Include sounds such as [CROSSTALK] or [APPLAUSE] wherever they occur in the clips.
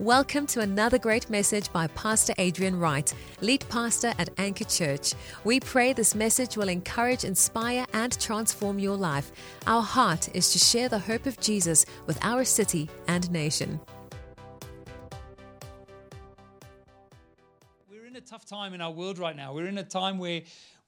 Welcome to another great message by Pastor Adrian Wright, lead pastor at Anchor Church. We pray this message will encourage, inspire, and transform your life. Our heart is to share the hope of Jesus with our city and nation. We're in a tough time in our world right now. We're in a time where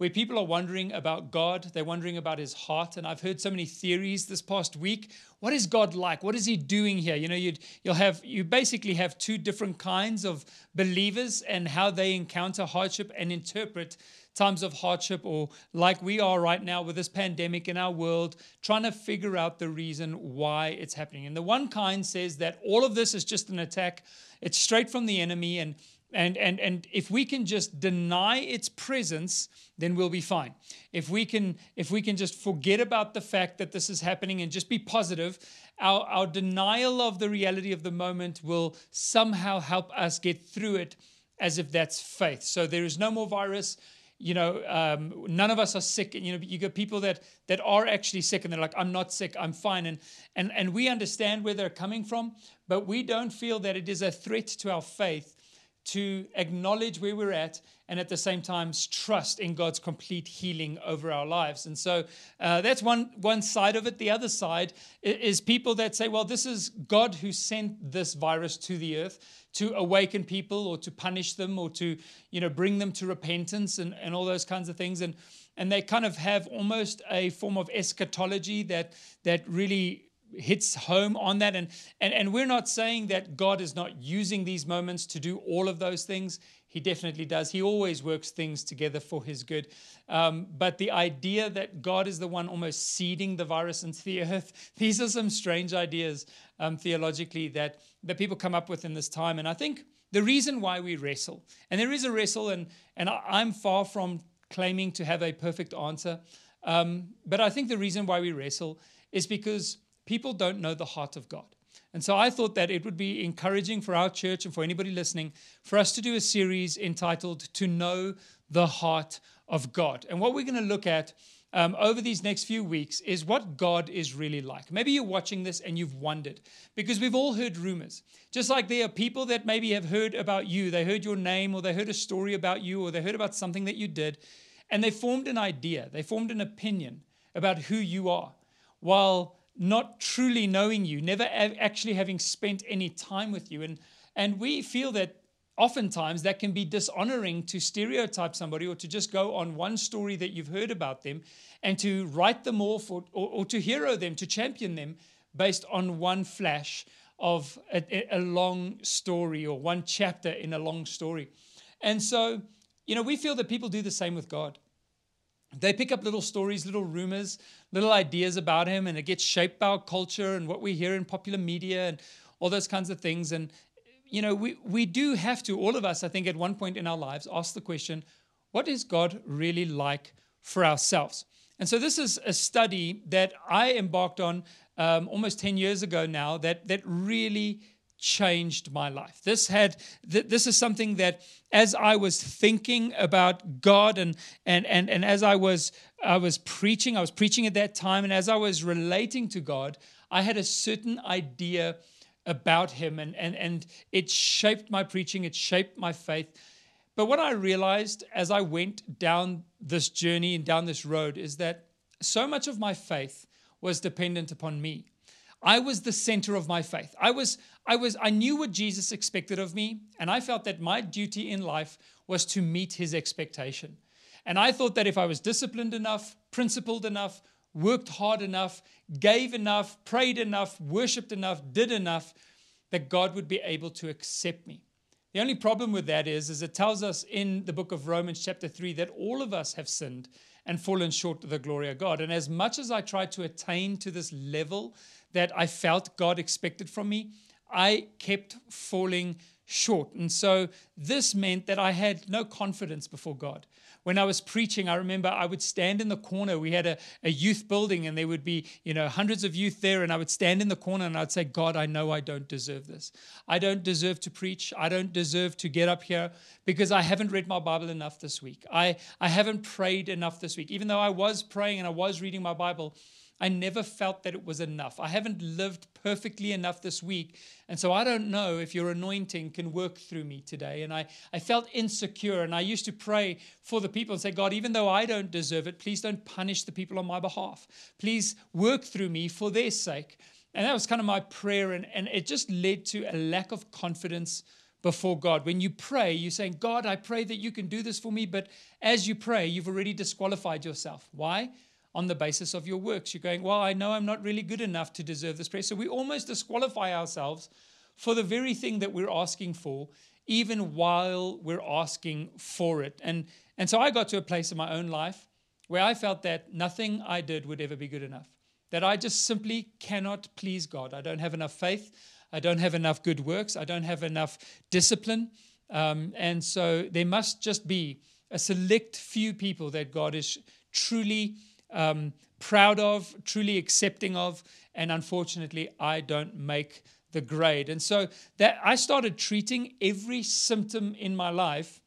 where people are wondering about God, they're wondering about his heart. And I've heard so many theories this past week. What is God like? What is he doing here? You know, you'd, you'll have, you basically have two different kinds of believers and how they encounter hardship and interpret times of hardship or like we are right now with this pandemic in our world, trying to figure out the reason why it's happening. And the one kind says that all of this is just an attack, it's straight from the enemy, and and, and, and if we can just deny its presence, then we'll be fine. If we can, if we can just forget about the fact that this is happening and just be positive, our, our denial of the reality of the moment will somehow help us get through it as if that's faith. So there is no more virus. You know, um, none of us are sick. You know, you get people that that are actually sick and they're like, I'm not sick, I'm fine. And and and we understand where they're coming from, but we don't feel that it is a threat to our faith to acknowledge where we're at and at the same time trust in God's complete healing over our lives. And so uh, that's one, one side of it. The other side is people that say, well, this is God who sent this virus to the earth to awaken people or to punish them or to you know bring them to repentance and, and all those kinds of things. And and they kind of have almost a form of eschatology that that really hits home on that. And, and, and we're not saying that God is not using these moments to do all of those things. He definitely does. He always works things together for his good. Um, but the idea that God is the one almost seeding the virus into the [LAUGHS] earth, these are some strange ideas um, theologically that, that people come up with in this time. And I think the reason why we wrestle, and there is a wrestle, and, and I'm far from claiming to have a perfect answer, um, but I think the reason why we wrestle is because people don't know the heart of God. And so I thought that it would be encouraging for our church and for anybody listening for us to do a series entitled To Know the Heart of God. And what we're going to look at um, over these next few weeks is what God is really like. Maybe you're watching this and you've wondered because we've all heard rumors. Just like there are people that maybe have heard about you, they heard your name or they heard a story about you or they heard about something that you did and they formed an idea, they formed an opinion about who you are. While not truly knowing you, never actually having spent any time with you. And, and we feel that oftentimes that can be dishonoring to stereotype somebody or to just go on one story that you've heard about them and to write them off or, or, or to hero them, to champion them based on one flash of a, a long story or one chapter in a long story. And so, you know, we feel that people do the same with God. They pick up little stories, little rumors, little ideas about him, and it gets shaped by our culture and what we hear in popular media and all those kinds of things. And, you know, we, we do have to, all of us, I think, at one point in our lives, ask the question what is God really like for ourselves? And so, this is a study that I embarked on um, almost 10 years ago now that, that really changed my life. This had th- this is something that as I was thinking about God and and and and as I was I was preaching, I was preaching at that time and as I was relating to God, I had a certain idea about him and and and it shaped my preaching, it shaped my faith. But what I realized as I went down this journey and down this road is that so much of my faith was dependent upon me. I was the center of my faith. I was, I was, I knew what Jesus expected of me, and I felt that my duty in life was to meet his expectation. And I thought that if I was disciplined enough, principled enough, worked hard enough, gave enough, prayed enough, worshiped enough, did enough, that God would be able to accept me. The only problem with that is, is it tells us in the book of Romans, chapter 3, that all of us have sinned and fallen short of the glory of God. And as much as I tried to attain to this level that I felt God expected from me, I kept falling short. And so this meant that I had no confidence before God. When I was preaching, I remember I would stand in the corner. We had a, a youth building and there would be, you know, hundreds of youth there. And I would stand in the corner and I'd say, God, I know I don't deserve this. I don't deserve to preach. I don't deserve to get up here because I haven't read my Bible enough this week. I, I haven't prayed enough this week. Even though I was praying and I was reading my Bible, I never felt that it was enough. I haven't lived perfectly enough this week. And so I don't know if your anointing can work through me today. And I, I felt insecure. And I used to pray for the people and say, God, even though I don't deserve it, please don't punish the people on my behalf. Please work through me for their sake. And that was kind of my prayer. And, and it just led to a lack of confidence before God. When you pray, you're saying, God, I pray that you can do this for me. But as you pray, you've already disqualified yourself. Why? On the basis of your works. You're going, Well, I know I'm not really good enough to deserve this praise. So we almost disqualify ourselves for the very thing that we're asking for, even while we're asking for it. And, and so I got to a place in my own life where I felt that nothing I did would ever be good enough, that I just simply cannot please God. I don't have enough faith. I don't have enough good works. I don't have enough discipline. Um, and so there must just be a select few people that God is truly um, proud of, truly accepting of, and unfortunately, I don't make the grade. And so that I started treating every symptom in my life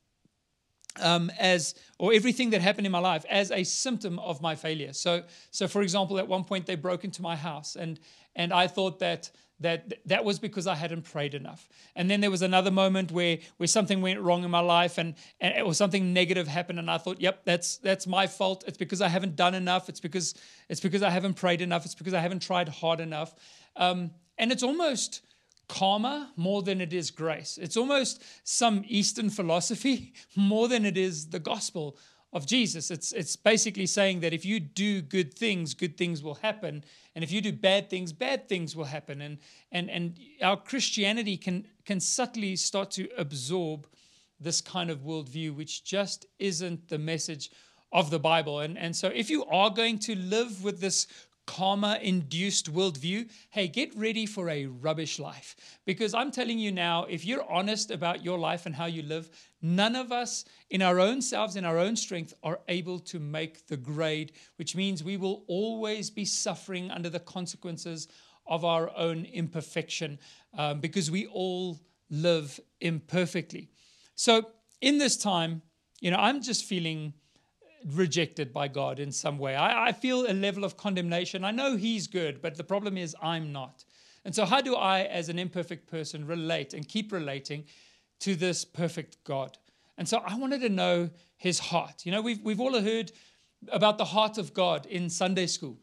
um, as, or everything that happened in my life as a symptom of my failure. So, so for example, at one point they broke into my house, and and I thought that that that was because I hadn't prayed enough. And then there was another moment where where something went wrong in my life and, and it was something negative happened and I thought, yep, that's that's my fault. It's because I haven't done enough. It's because it's because I haven't prayed enough. It's because I haven't tried hard enough. Um, and it's almost karma more than it is grace. It's almost some Eastern philosophy [LAUGHS] more than it is the gospel of Jesus. It's, it's basically saying that if you do good things, good things will happen. And if you do bad things, bad things will happen. And, and, and our Christianity can, can subtly start to absorb this kind of worldview, which just isn't the message of the Bible. And, and so if you are going to live with this karma induced worldview, hey, get ready for a rubbish life. Because I'm telling you now, if you're honest about your life and how you live, none of us in our own selves, in our own strength, are able to make the grade, which means we will always be suffering under the consequences of our own imperfection um, because we all live imperfectly. So in this time, you know, I'm just feeling rejected by God in some way. I, I, feel a level of condemnation. I know He's good, but the problem is I'm not. And so, how do I, as an imperfect person, relate and keep relating to this perfect God? And so, I wanted to know His heart. You know, we've, we've all heard about the heart of God in Sunday school.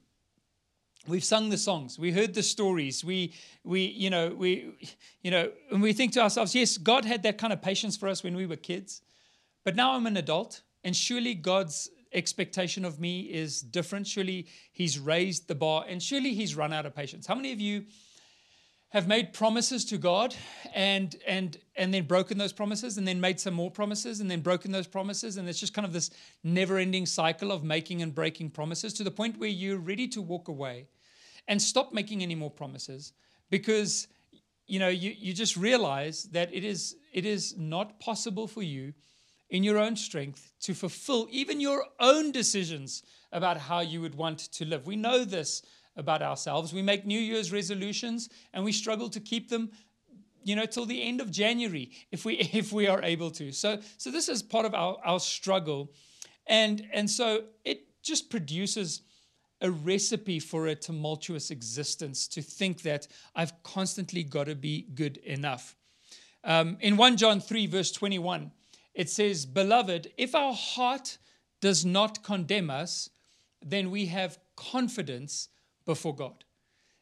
We've sung the songs, we heard the stories, we, we, you know, we, you know, and we think to ourselves, yes, God had that kind of patience for us when we were kids, but now I'm an adult and surely God's expectation of me is different. Surely He's raised the bar and surely He's run out of patience. How many of you have made promises to God and and and then broken those promises and then made some more promises and then broken those promises and it's just kind of this never-ending cycle of making and breaking promises to the point where you're ready to walk away and stop making any more promises because you know you, you just realize that it is it is not possible for you in your own strength to fulfill even your own decisions about how you would want to live. We know this about ourselves. We make New Year's resolutions and we struggle to keep them you know till the end of January if we [LAUGHS] if we are able to. So so this is part of our, our struggle. And and so it just produces a recipe for a tumultuous existence to think that I've constantly got to be good enough. Um, in 1 John 3, verse 21, it says, Beloved, if our heart does not condemn us, then we have confidence before God.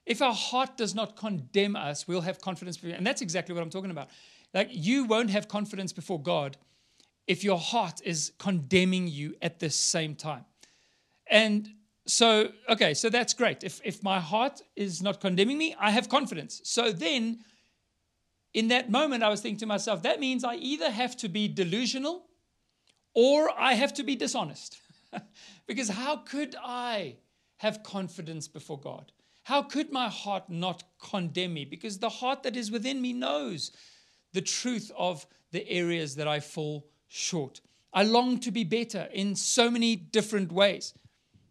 If our heart does not condemn us, we'll have confidence. Before, and that's exactly what I'm talking about. Like, you won't have confidence before God if your heart is condemning you at the same time. And so, okay, so that's great. If, if my heart is not condemning me, I have confidence. So then in that moment, I was thinking to myself, that means I either have to be delusional or I have to be dishonest. [LAUGHS] because how could I have confidence before God? How could my heart not condemn me? Because the heart that is within me knows the truth of the areas that I fall short. I long to be better in so many different ways.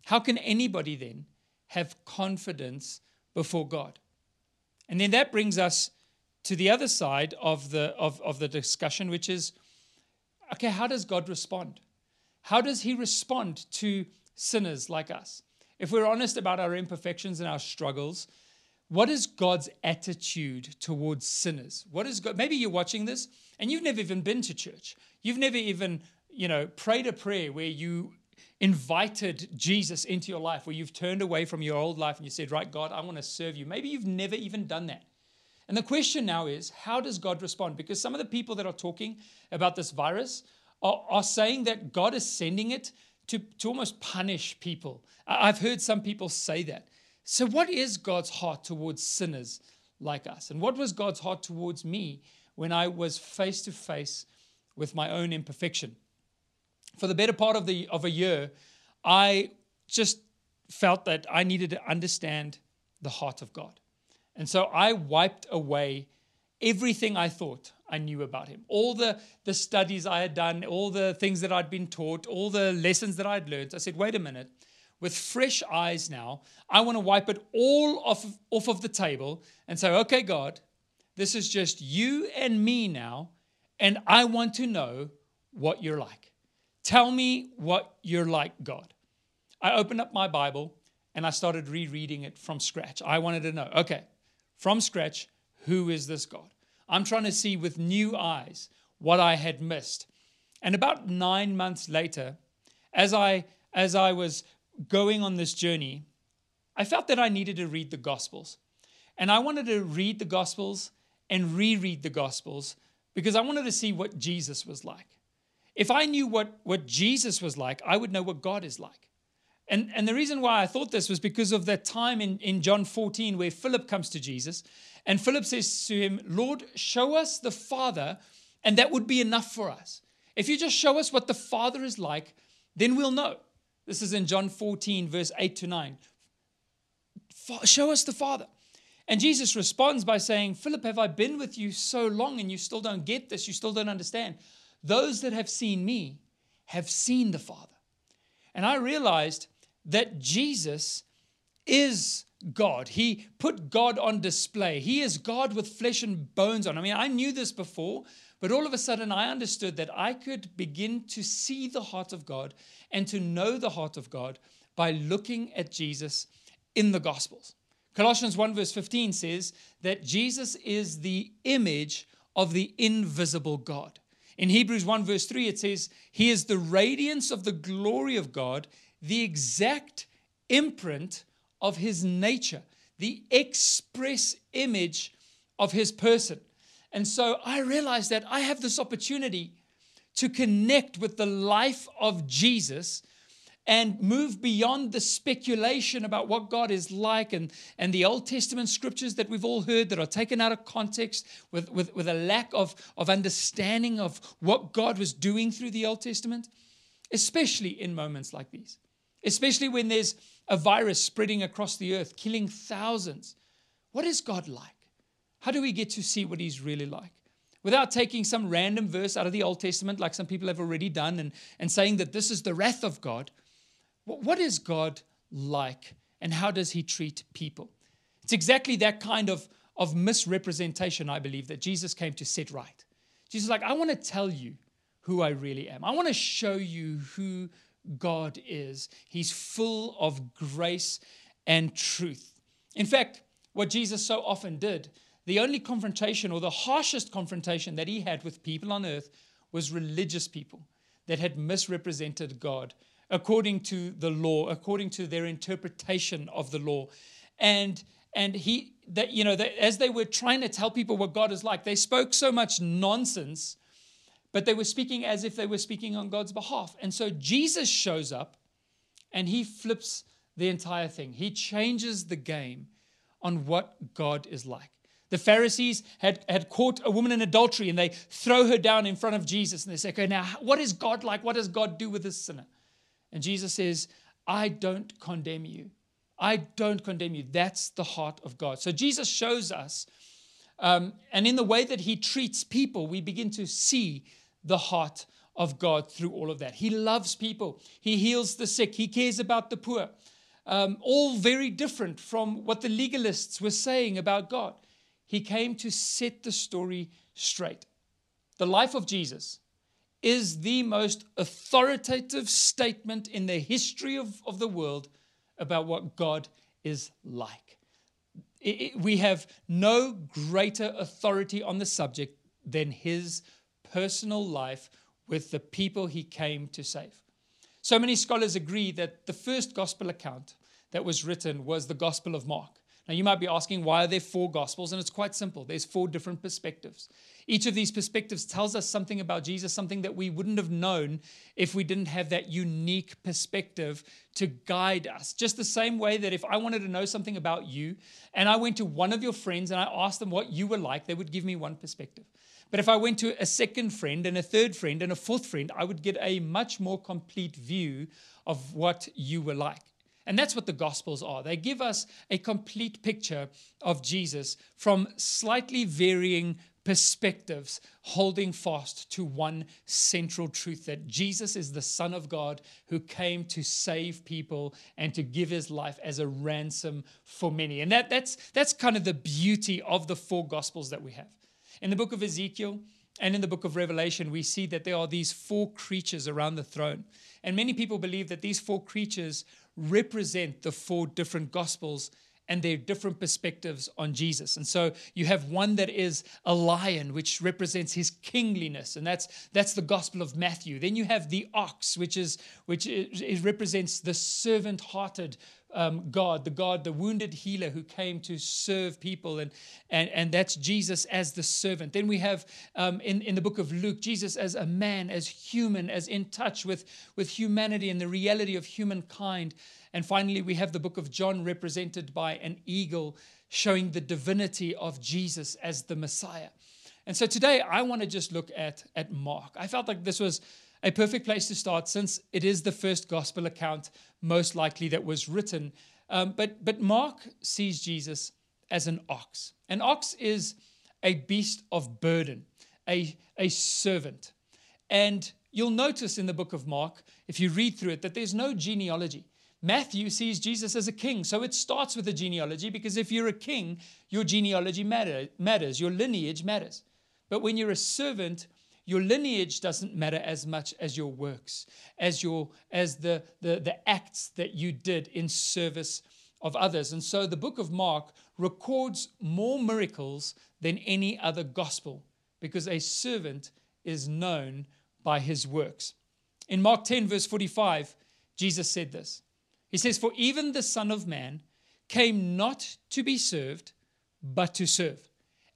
How can anybody then have confidence before God? And then that brings us to the other side of the, of, of the discussion, which is okay, how does God respond? How does he respond to sinners like us? if we're honest about our imperfections and our struggles, what is God's attitude towards sinners? What is God? Maybe you're watching this and you've never even been to church. You've never even, you know, prayed a prayer where you invited Jesus into your life, where you've turned away from your old life and you said, Right, God, I want to serve you. Maybe you've never even done that. And the question now is, how does God respond? Because some of the people that are talking about this virus are, are saying that God is sending it to, to almost punish people. I've heard some people say that. So, what is God's heart towards sinners like us? And what was God's heart towards me when I was face to face with my own imperfection? For the better part of, the, of a year, I just felt that I needed to understand the heart of God. And so I wiped away everything I thought I knew about him. All the, the studies I had done, all the things that I'd been taught, all the lessons that I'd learned. I said, wait a minute, with fresh eyes now. I want to wipe it all off off of the table and say, okay, God, this is just you and me now, and I want to know what you're like. Tell me what you're like, God. I opened up my Bible and I started rereading it from scratch. I wanted to know, okay, from scratch, who is this God? I'm trying to see with new eyes what I had missed. And about nine months later, as I as I was going on this journey, I felt that I needed to read the Gospels. And I wanted to read the Gospels and reread the Gospels because I wanted to see what Jesus was like. If I knew what, what Jesus was like, I would know what God is like. And, and the reason why I thought this was because of that time in, in John 14 where Philip comes to Jesus and Philip says to him, Lord, show us the Father, and that would be enough for us. If you just show us what the Father is like, then we'll know. This is in John 14, verse 8 to 9. Show us the Father. And Jesus responds by saying, Philip, have I been with you so long and you still don't get this? You still don't understand. Those that have seen me have seen the Father. And I realized that Jesus is God. He put God on display. He is God with flesh and bones on. I mean, I knew this before, but all of a sudden, I understood that I could begin to see the heart of God and to know the heart of God by looking at Jesus in the Gospels. Colossians 1, verse 15 says that Jesus is the image of the invisible God. In Hebrews 1, verse 3, it says, He is the radiance of the glory of God, the exact imprint of His nature, the express image of His person. And so I realized that I have this opportunity to connect with the life of Jesus and move beyond the speculation about what God is like and, and the Old Testament scriptures that we've all heard that are taken out of context with, with, with a lack of, of understanding of what God was doing through the Old Testament, especially in moments like these, especially when there's a virus spreading across the earth, killing thousands. What is God like? How do we get to see what he's really like? Without taking some random verse out of the Old Testament, like some people have already done, and, and saying that this is the wrath of God, what is God like and how does he treat people? It's exactly that kind of, of misrepresentation, I believe, that Jesus came to set right. Jesus like, I want to tell you who I really am. I want to show you who God is. He's full of grace and truth. In fact, what Jesus so often did the only confrontation or the harshest confrontation that he had with people on earth was religious people that had misrepresented God according to the law, according to their interpretation of the law. And and he that you know that as they were trying to tell people what God is like, they spoke so much nonsense, but they were speaking as if they were speaking on God's behalf. And so Jesus shows up and he flips the entire thing. He changes the game on what God is like. The Pharisees had, had caught a woman in adultery and they throw her down in front of Jesus and they say, Okay, now what is God like? What does God do with this sinner? And Jesus says, I don't condemn you. I don't condemn you. That's the heart of God. So Jesus shows us, um, and in the way that he treats people, we begin to see the heart of God through all of that. He loves people, he heals the sick, he cares about the poor. Um, all very different from what the legalists were saying about God. He came to set the story straight. The life of Jesus is the most authoritative statement in the history of, of the world about what God is like. It, it, we have no greater authority on the subject than his personal life with the people he came to save. So many scholars agree that the first gospel account that was written was the Gospel of Mark. Now, you might be asking, why are there four gospels? And it's quite simple. There's four different perspectives. Each of these perspectives tells us something about Jesus, something that we wouldn't have known if we didn't have that unique perspective to guide us. Just the same way that if I wanted to know something about you and I went to one of your friends and I asked them what you were like, they would give me one perspective. But if I went to a second friend and a third friend and a fourth friend, I would get a much more complete view of what you were like. And that's what the Gospels are. They give us a complete picture of Jesus from slightly varying perspectives, holding fast to one central truth that Jesus is the Son of God who came to save people and to give his life as a ransom for many. And that, that's, that's kind of the beauty of the four Gospels that we have. In the book of Ezekiel and in the book of Revelation, we see that there are these four creatures around the throne. And many people believe that these four creatures represent the four different gospels and their different perspectives on Jesus. And so you have one that is a lion, which represents his kingliness, and that's that's the Gospel of Matthew. Then you have the ox, which is which is, represents the servant-hearted um, God, the God, the wounded healer who came to serve people, and and and that's Jesus as the servant. Then we have um, in in the book of Luke, Jesus as a man, as human, as in touch with with humanity and the reality of humankind. And finally, we have the book of John represented by an eagle showing the divinity of Jesus as the Messiah. And so today I want to just look at, at Mark. I felt like this was a perfect place to start since it is the first gospel account, most likely, that was written. Um, but, but Mark sees Jesus as an ox. An ox is a beast of burden, a, a servant. And you'll notice in the book of Mark, if you read through it, that there's no genealogy. Matthew sees Jesus as a king. So it starts with a genealogy because if you're a king, your genealogy matter, matters, your lineage matters. But when you're a servant, your lineage doesn't matter as much as your works, as your as the, the, the acts that you did in service of others. And so the book of Mark records more miracles than any other gospel because a servant is known by his works. In Mark 10, verse 45, Jesus said this. He says, For even the Son of Man came not to be served, but to serve,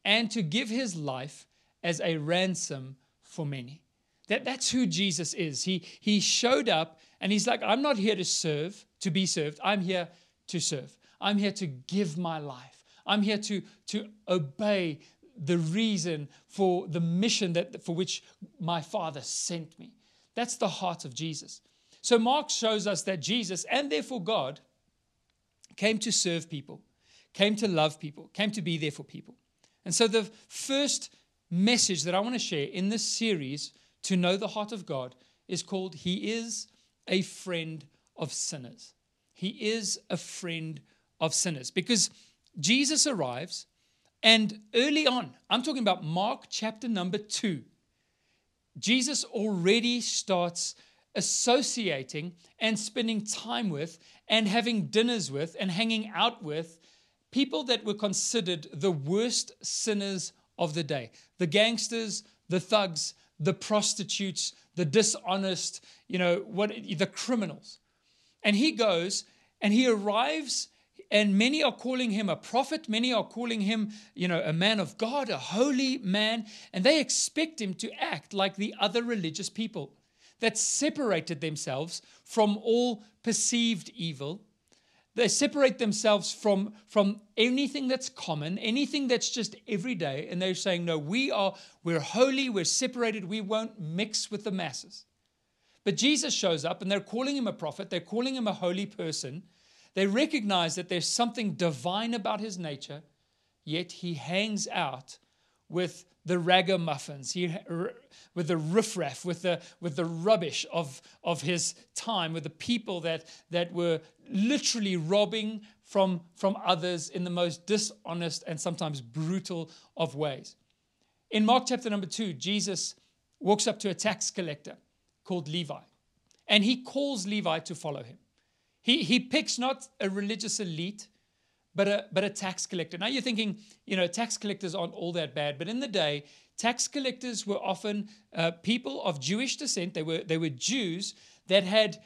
and to give his life as a ransom for many. That, that's who Jesus is. He, he showed up and he's like, I'm not here to serve, to be served. I'm here to serve. I'm here to give my life. I'm here to, to obey the reason for the mission that, for which my Father sent me. That's the heart of Jesus. So Mark shows us that Jesus, and therefore God, came to serve people, came to love people, came to be there for people. And so the first message that I want to share in this series to know the heart of God is called He is a friend of sinners. He is a friend of sinners because Jesus arrives and early on, I'm talking about Mark chapter number two, Jesus already starts associating and spending time with and having dinners with and hanging out with people that were considered the worst sinners of the day the gangsters, the thugs, the prostitutes, the dishonest, you know, what the criminals. And he goes and he arrives and many are calling him a prophet many are calling him you know a man of god a holy man and they expect him to act like the other religious people that separated themselves from all perceived evil. They separate themselves from, from anything that's common, anything that's just everyday, and they're saying, No, we are we're holy, we're separated, we won't mix with the masses. But Jesus shows up and they're calling him a prophet, they're calling him a holy person. They recognize that there's something divine about his nature, yet he hangs out with the ragamuffins, he, with the riffraff, with the, with the rubbish of, of his time, with the people that, that were literally robbing from, from others in the most dishonest and sometimes brutal of ways. In Mark chapter number two, Jesus walks up to a tax collector called Levi, and he calls Levi to follow him. He, he picks not a religious elite, but a, but a tax collector. Now you're thinking, you know, tax collectors aren't all that bad, but in the day, tax collectors were often uh, people of Jewish descent. They were, they were Jews that had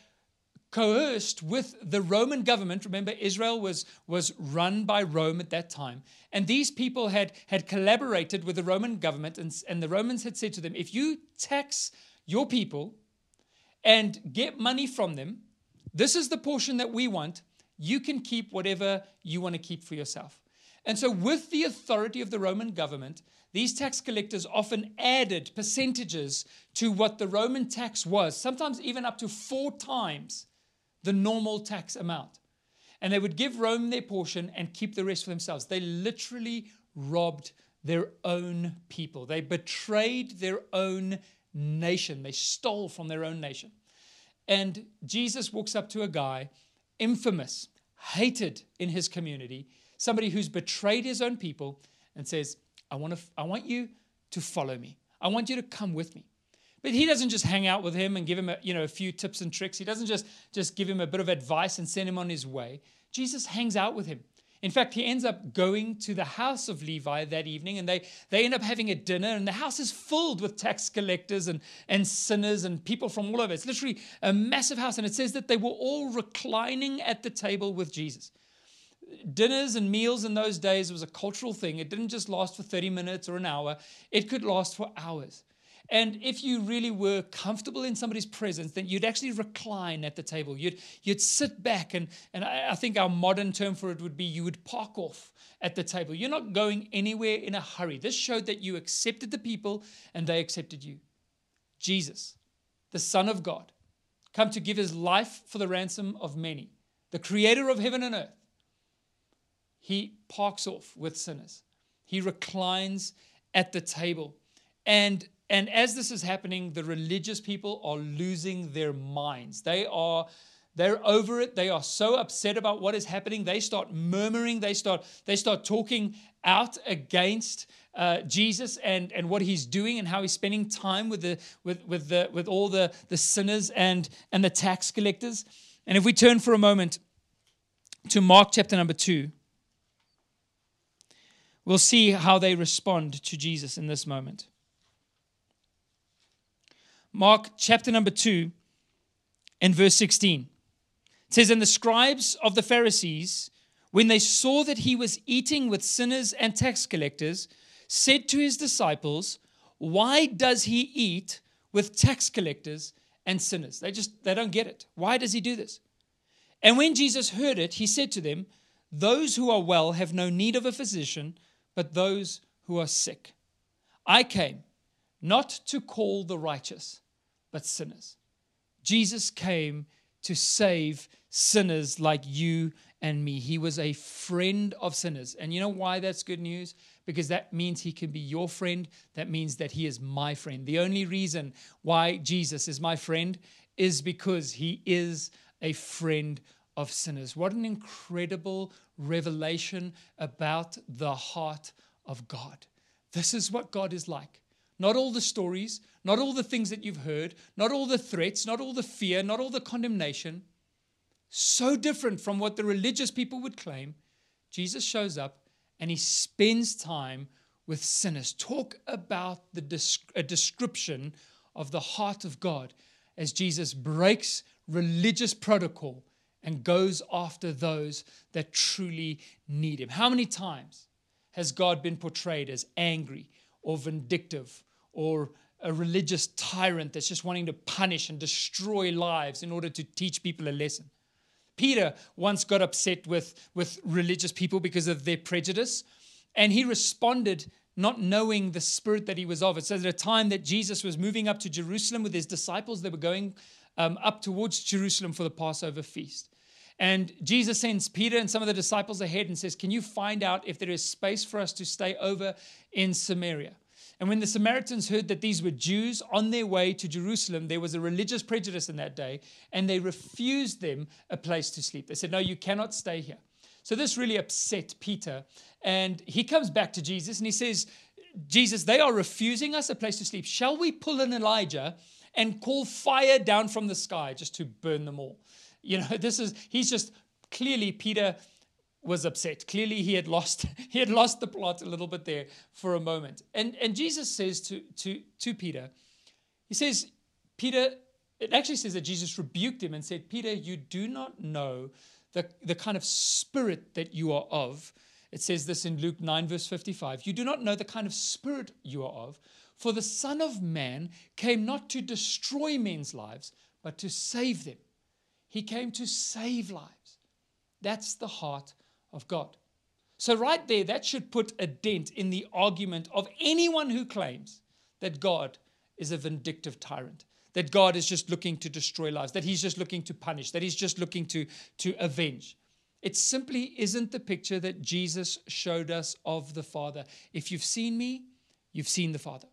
coerced with the Roman government. Remember, Israel was, was run by Rome at that time. And these people had, had collaborated with the Roman government, and, and the Romans had said to them, if you tax your people and get money from them, this is the portion that we want. You can keep whatever you want to keep for yourself. And so, with the authority of the Roman government, these tax collectors often added percentages to what the Roman tax was, sometimes even up to four times the normal tax amount. And they would give Rome their portion and keep the rest for themselves. They literally robbed their own people, they betrayed their own nation, they stole from their own nation. And Jesus walks up to a guy, infamous, hated in his community, somebody who's betrayed his own people, and says, I want, to, I want you to follow me. I want you to come with me. But he doesn't just hang out with him and give him a, you know, a few tips and tricks. He doesn't just, just give him a bit of advice and send him on his way. Jesus hangs out with him. In fact, he ends up going to the house of Levi that evening, and they, they end up having a dinner, and the house is filled with tax collectors and, and sinners and people from all over. It's literally a massive house, and it says that they were all reclining at the table with Jesus. Dinners and meals in those days was a cultural thing. It didn't just last for 30 minutes or an hour, it could last for hours. And if you really were comfortable in somebody's presence, then you'd actually recline at the table. You'd, you'd sit back, and, and I, I think our modern term for it would be you would park off at the table. You're not going anywhere in a hurry. This showed that you accepted the people and they accepted you. Jesus, the Son of God, come to give his life for the ransom of many, the creator of heaven and earth. He parks off with sinners. He reclines at the table. And and as this is happening, the religious people are losing their minds. They are they're over it. They are so upset about what is happening. They start murmuring. They start they start talking out against uh, Jesus and, and what he's doing and how he's spending time with the with with the with all the the sinners and and the tax collectors. And if we turn for a moment to Mark chapter number two, we'll see how they respond to Jesus in this moment. Mark chapter number 2 and verse 16. It says, And the scribes of the Pharisees, when they saw that he was eating with sinners and tax collectors, said to his disciples, Why does he eat with tax collectors and sinners? They just they don't get it. Why does he do this? And when Jesus heard it, he said to them, Those who are well have no need of a physician, but those who are sick. I came not to call the righteous but sinners. Jesus came to save sinners like you and me. He was a friend of sinners. And you know why that's good news? Because that means he can be your friend. That means that he is my friend. The only reason why Jesus is my friend is because he is a friend of sinners. What an incredible revelation about the heart of God. This is what God is like. Not all the stories, not all the things that you've heard, not all the threats, not all the fear, not all the condemnation. So different from what the religious people would claim. Jesus shows up and he spends time with sinners. Talk about the a description of the heart of God as Jesus breaks religious protocol and goes after those that truly need him. How many times has God been portrayed as angry or vindictive or a religious tyrant that's just wanting to punish and destroy lives in order to teach people a lesson. Peter once got upset with, with religious people because of their prejudice, and he responded not knowing the spirit that he was of. It says at a time that Jesus was moving up to Jerusalem with his disciples, they were going um, up towards Jerusalem for the Passover feast. And Jesus sends Peter and some of the disciples ahead and says, Can you find out if there is space for us to stay over in Samaria? And when the Samaritans heard that these were Jews on their way to Jerusalem, there was a religious prejudice in that day, and they refused them a place to sleep. They said, No, you cannot stay here. So this really upset Peter. And he comes back to Jesus and he says, Jesus, they are refusing us a place to sleep. Shall we pull an Elijah and call fire down from the sky just to burn them all? You know, [LAUGHS] this is, he's just clearly Peter was upset. Clearly he had lost, [LAUGHS] he had lost the plot a little bit there for a moment. And, and Jesus says to, to, to Peter, he says, Peter, it actually says that Jesus rebuked him and said, Peter, you do not know the, the kind of spirit that you are of. It says this in Luke 9, verse 55. You do not know the kind of spirit you are of, for the Son of Man came not to destroy men's lives, but to save them. He came to save lives. That's the heart of God. So, right there, that should put a dent in the argument of anyone who claims that God is a vindictive tyrant, that God is just looking to destroy lives, that he's just looking to punish, that he's just looking to, to avenge. It simply isn't the picture that Jesus showed us of the Father. If you've seen me, you've seen the Father.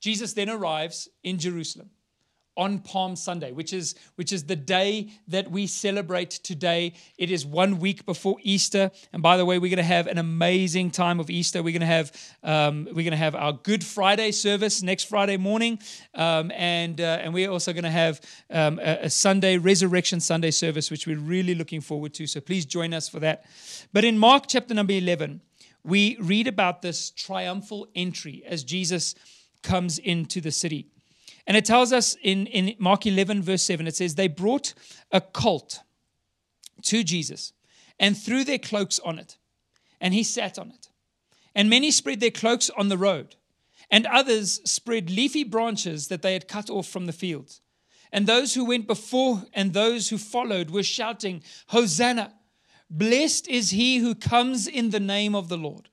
Jesus then arrives in Jerusalem on Palm Sunday, which is, which is the day that we celebrate today. It is one week before Easter. And by the way, we're going to have an amazing time of Easter. We're going to have, um, we're going to have our Good Friday service next Friday morning. Um, and, uh, and we're also going to have um, a, a Sunday, Resurrection Sunday service, which we're really looking forward to. So please join us for that. But in Mark chapter number 11, we read about this triumphal entry as Jesus comes into the city. And it tells us in, in Mark 11, verse 7, it says, They brought a colt to Jesus and threw their cloaks on it, and he sat on it. And many spread their cloaks on the road, and others spread leafy branches that they had cut off from the fields. And those who went before and those who followed were shouting, Hosanna! Blessed is he who comes in the name of the Lord.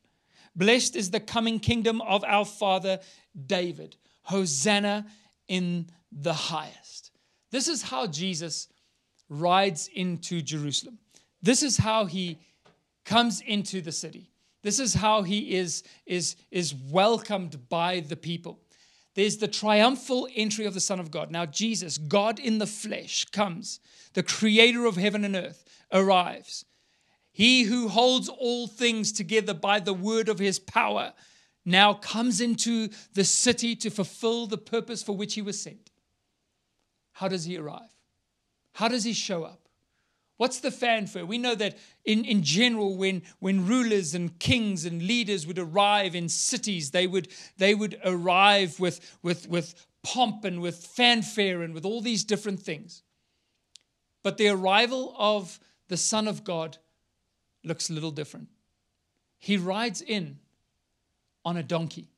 Blessed is the coming kingdom of our father David. Hosanna in the highest. This is how Jesus rides into Jerusalem. This is how he comes into the city. This is how he is, is, is welcomed by the people. There's the triumphal entry of the Son of God. Now, Jesus, God in the flesh, comes. The creator of heaven and earth arrives. He who holds all things together by the word of his power now comes into the city to fulfill the purpose for which he was sent. How does he arrive? How does he show up? What's the fanfare? We know that in, in general, when, when rulers and kings and leaders would arrive in cities, they would, they would arrive with, with, with pomp and with fanfare and with all these different things. But the arrival of the Son of God looks a little different. He rides in on a donkey.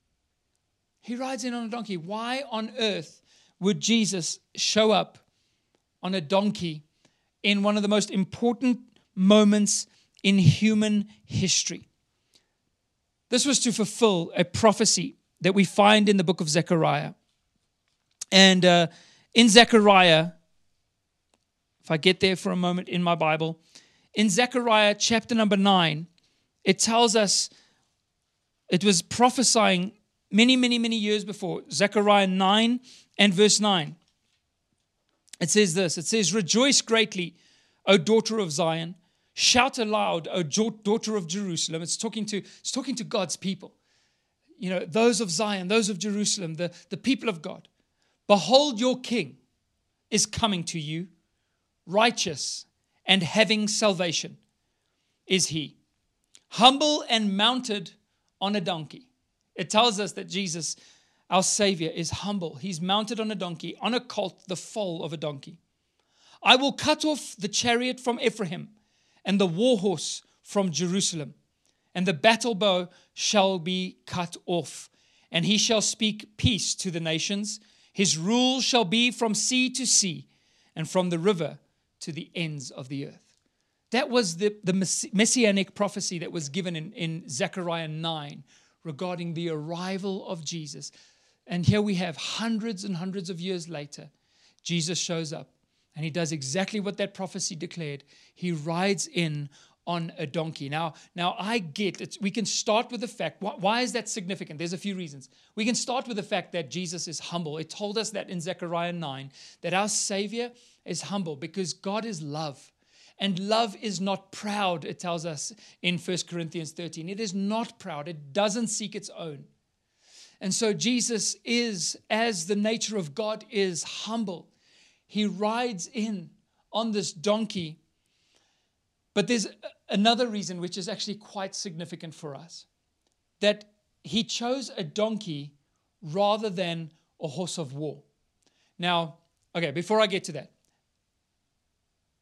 He rides in on a donkey. Why on earth would Jesus show up on a donkey in one of the most important moments in human history? This was to fulfill a prophecy that we find in the book of Zechariah. And uh, in Zechariah, if I get there for a moment in my Bible, in Zechariah chapter number 9, it tells us it was prophesying many, many, many years before. Zechariah 9 and verse 9. It says this It says, Rejoice greatly, O daughter of Zion. Shout aloud, O daughter of Jerusalem. It's talking to, it's talking to God's people. You know, those of Zion, those of Jerusalem, the, the people of God. Behold, your king is coming to you, righteous and having salvation is he, humble and mounted on a donkey. It tells us that Jesus, our Savior, is humble. He's mounted on a donkey, on a colt, the foal of a donkey. I will cut off the chariot from Ephraim and the war horse from Jerusalem, and the battle bow shall be cut off, and he shall speak peace to the nations. His rule shall be from sea to sea, and from the river to the ends of the earth. That was the, the messianic prophecy that was given in, in Zechariah 9 regarding the arrival of Jesus. And here we have hundreds and hundreds of years later, Jesus shows up and he does exactly what that prophecy declared. He rides in on a donkey. Now, now I get it. We can start with the fact. Why, why, is that significant? There's a few reasons. We can start with the fact that Jesus is humble. It told us that in Zechariah 9 that our Savior is humble because God is love. And love is not proud, it tells us in 1 Corinthians 13. It is not proud, it doesn't seek its own. And so Jesus is, as the nature of God is, humble. He rides in on this donkey. But there's another reason which is actually quite significant for us that he chose a donkey rather than a horse of war. Now, okay, before I get to that,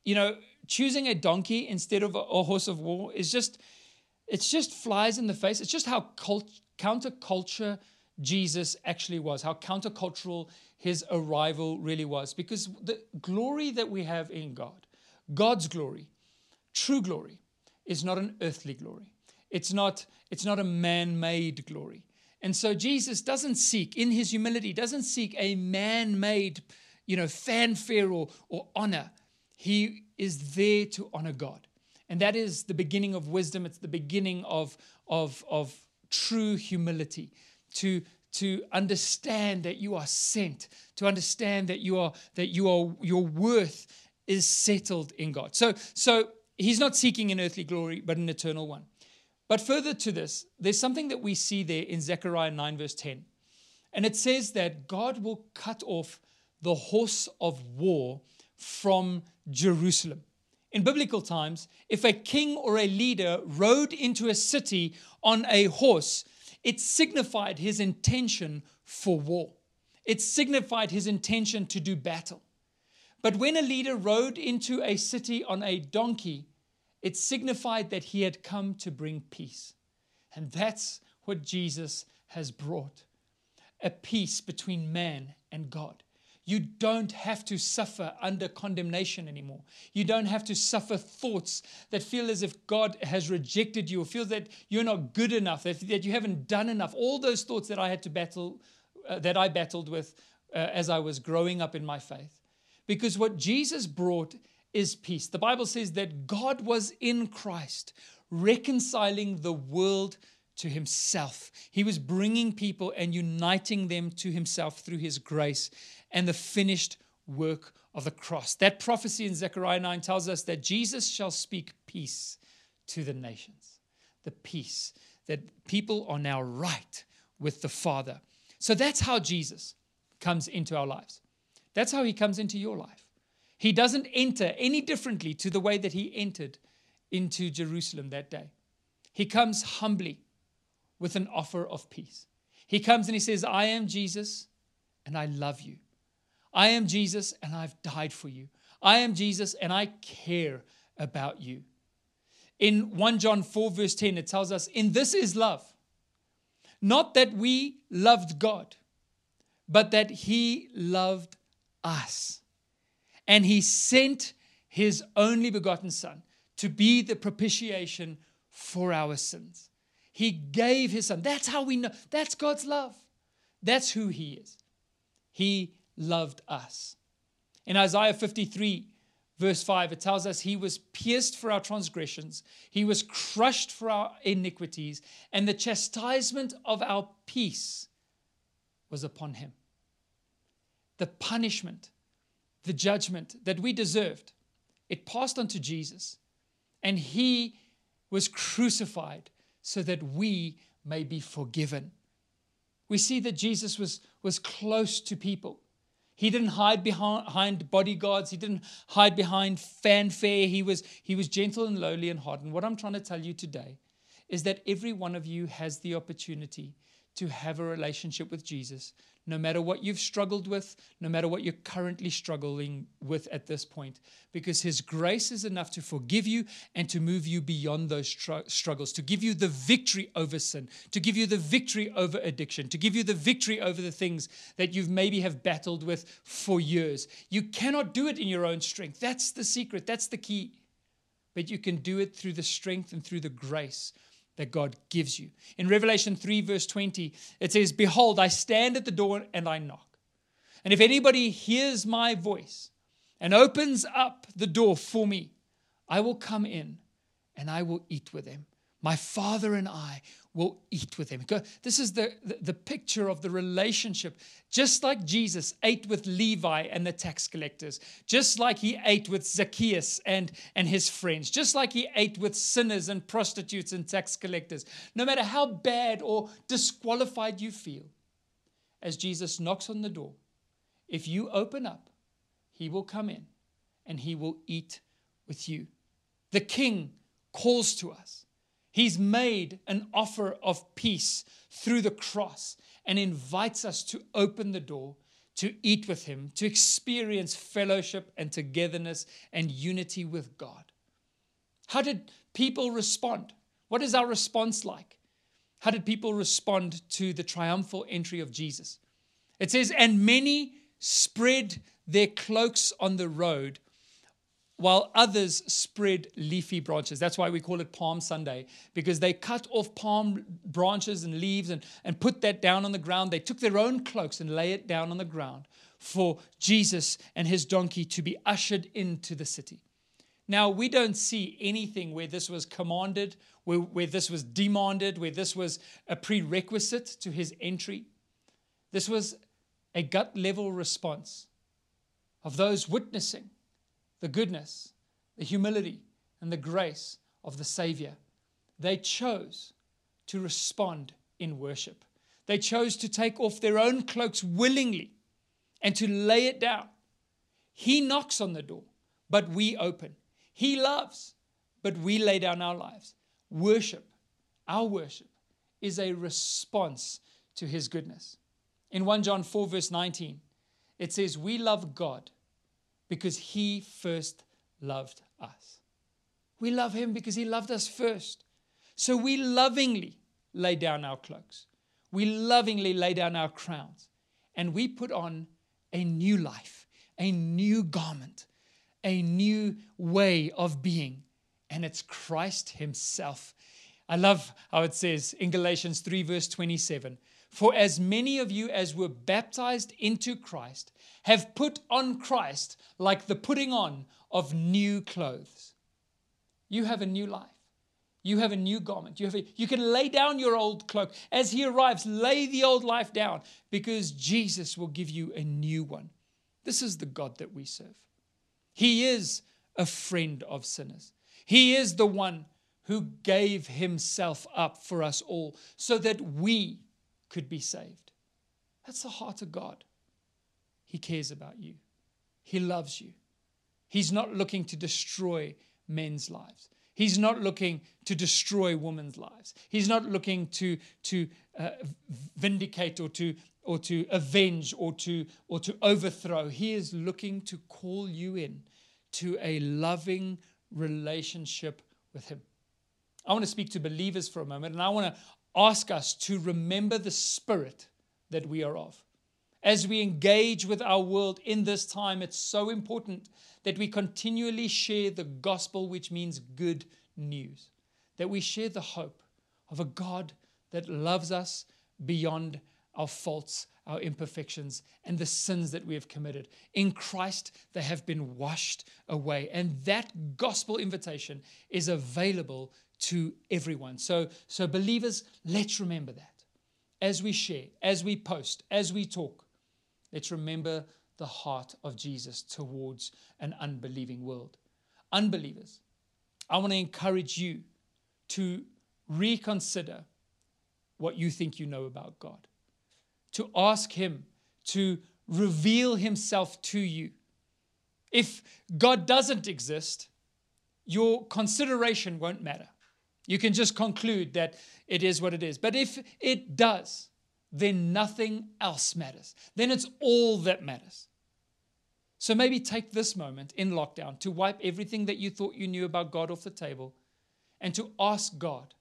you know, choosing a donkey instead of a, a horse of war is just, it's just flies in the face. It's just how cult, counterculture Jesus actually was, how countercultural his arrival really was. Because the glory that we have in God, God's glory, true glory, is not an earthly glory. It's not, it's not a man made glory. And so Jesus doesn't seek, in his humility, doesn't seek a man made, you know, fanfare or, or honor. He is there to honor God. And that is the beginning of wisdom. It's the beginning of, of, of true humility. To, to understand that you are sent, to understand that you are that you are your worth is settled in God. So so he's not seeking an earthly glory, but an eternal one. But further to this, there's something that we see there in Zechariah 9, verse 10. And it says that God will cut off the horse of war from Jerusalem. In biblical times, if a king or a leader rode into a city on a horse, it signified his intention for war. It signified his intention to do battle. But when a leader rode into a city on a donkey, it signified that he had come to bring peace. And that's what Jesus has brought a peace between man and God. You don't have to suffer under condemnation anymore. You don't have to suffer thoughts that feel as if God has rejected you or feel that you're not good enough, that, you haven't done enough. All those thoughts that I had to battle, uh, that I battled with uh, as I was growing up in my faith. Because what Jesus brought is peace. The Bible says that God was in Christ, reconciling the world to himself. He was bringing people and uniting them to himself through his grace and the finished work of the cross. That prophecy in Zechariah 9 tells us that Jesus shall speak peace to the nations. The peace that people are now right with the Father. So that's how Jesus comes into our lives. That's how he comes into your life. He doesn't enter any differently to the way that he entered into Jerusalem that day. He comes humbly with an offer of peace. He comes and he says, I am Jesus and I love you. I am Jesus and I've died for you. I am Jesus and I care about you. In 1 John 4, verse 10, it tells us, In this is love. Not that we loved God, but that He loved us and he sent his only begotten Son to be the propitiation for our sins. He gave his Son. That's how we know. That's God's love. That's who he is. He loved us. In Isaiah 53, verse 5, it tells us he was pierced for our transgressions, he was crushed for our iniquities, and the chastisement of our peace was upon him. The punishment the judgment that we deserved, it passed on to Jesus. And he was crucified so that we may be forgiven. We see that Jesus was, was close to people. He didn't hide behind bodyguards. He didn't hide behind fanfare. He was, he was gentle and lowly and hard. And what I'm trying to tell you today is that every one of you has the opportunity to have a relationship with Jesus, no matter what you've struggled with, no matter what you're currently struggling with at this point, because His grace is enough to forgive you and to move you beyond those str- struggles, to give you the victory over sin, to give you the victory over addiction, to give you the victory over the things that you've maybe have battled with for years. You cannot do it in your own strength. That's the secret, that's the key. But you can do it through the strength and through the grace that God gives you. In Revelation 3, verse 20, it says, Behold, I stand at the door and I knock. And if anybody hears my voice and opens up the door for me, I will come in and I will eat with them. My Father and I will eat with him. This is the, the, the, picture of the relationship. Just like Jesus ate with Levi and the tax collectors, just like he ate with Zacchaeus and, and his friends, just like he ate with sinners and prostitutes and tax collectors. No matter how bad or disqualified you feel, as Jesus knocks on the door, if you open up, he will come in and he will eat with you. The king calls to us. He's made an offer of peace through the cross and invites us to open the door to eat with him, to experience fellowship and togetherness and unity with God. How did people respond? What is our response like? How did people respond to the triumphal entry of Jesus? It says, And many spread their cloaks on the road, while others spread leafy branches. That's why we call it Palm Sunday, because they cut off palm branches and leaves and, and put that down on the ground. They took their own cloaks and lay it down on the ground for Jesus and his donkey to be ushered into the city. Now, we don't see anything where this was commanded, where, where this was demanded, where this was a prerequisite to his entry. This was a gut level response of those witnessing the goodness, the humility, and the grace of the Savior. They chose to respond in worship. They chose to take off their own cloaks willingly and to lay it down. He knocks on the door, but we open. He loves, but we lay down our lives. Worship, our worship, is a response to His goodness. In 1 John 4, verse 19, it says, We love God because he first loved us. We love him because he loved us first. So we lovingly lay down our cloaks. We lovingly lay down our crowns. And we put on a new life, a new garment, a new way of being. And it's Christ himself. I love how it says in Galatians 3, verse 27 For as many of you as were baptized into Christ have put on Christ like the putting on of new clothes. You have a new life. You have a new garment. You, have a, you can lay down your old cloak. As he arrives, lay the old life down because Jesus will give you a new one. This is the God that we serve. He is a friend of sinners. He is the one who gave himself up for us all so that we could be saved. That's the heart of God. He cares about you, He loves you. He's not looking to destroy men's lives. He's not looking to destroy women's lives. He's not looking to, to uh, vindicate or to, or to avenge or to, or to overthrow. He is looking to call you in to a loving relationship with Him. I want to speak to believers for a moment and I want to ask us to remember the spirit that we are of as we engage with our world in this time, it's so important that we continually share the gospel, which means good news, that we share the hope of a God that loves us beyond our faults, our imperfections, and the sins that we have committed. In Christ, they have been washed away. And that gospel invitation is available to everyone. So, so believers, let's remember that as we share, as we post, as we talk Let's remember the heart of Jesus towards an unbelieving world. Unbelievers, I want to encourage you to reconsider what you think you know about God, to ask Him to reveal Himself to you. If God doesn't exist, your consideration won't matter. You can just conclude that it is what it is. But if it does, then nothing else matters. Then it's all that matters. So maybe take this moment in lockdown to wipe everything that you thought you knew about God off the table and to ask God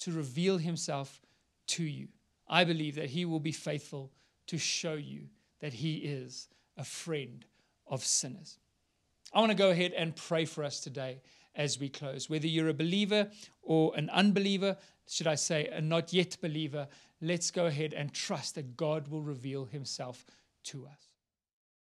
to reveal himself to you. I believe that he will be faithful to show you that he is a friend of sinners. I want to go ahead and pray for us today as we close. Whether you're a believer or an unbeliever, should I say, a not yet believer, let's go ahead and trust that God will reveal himself to us.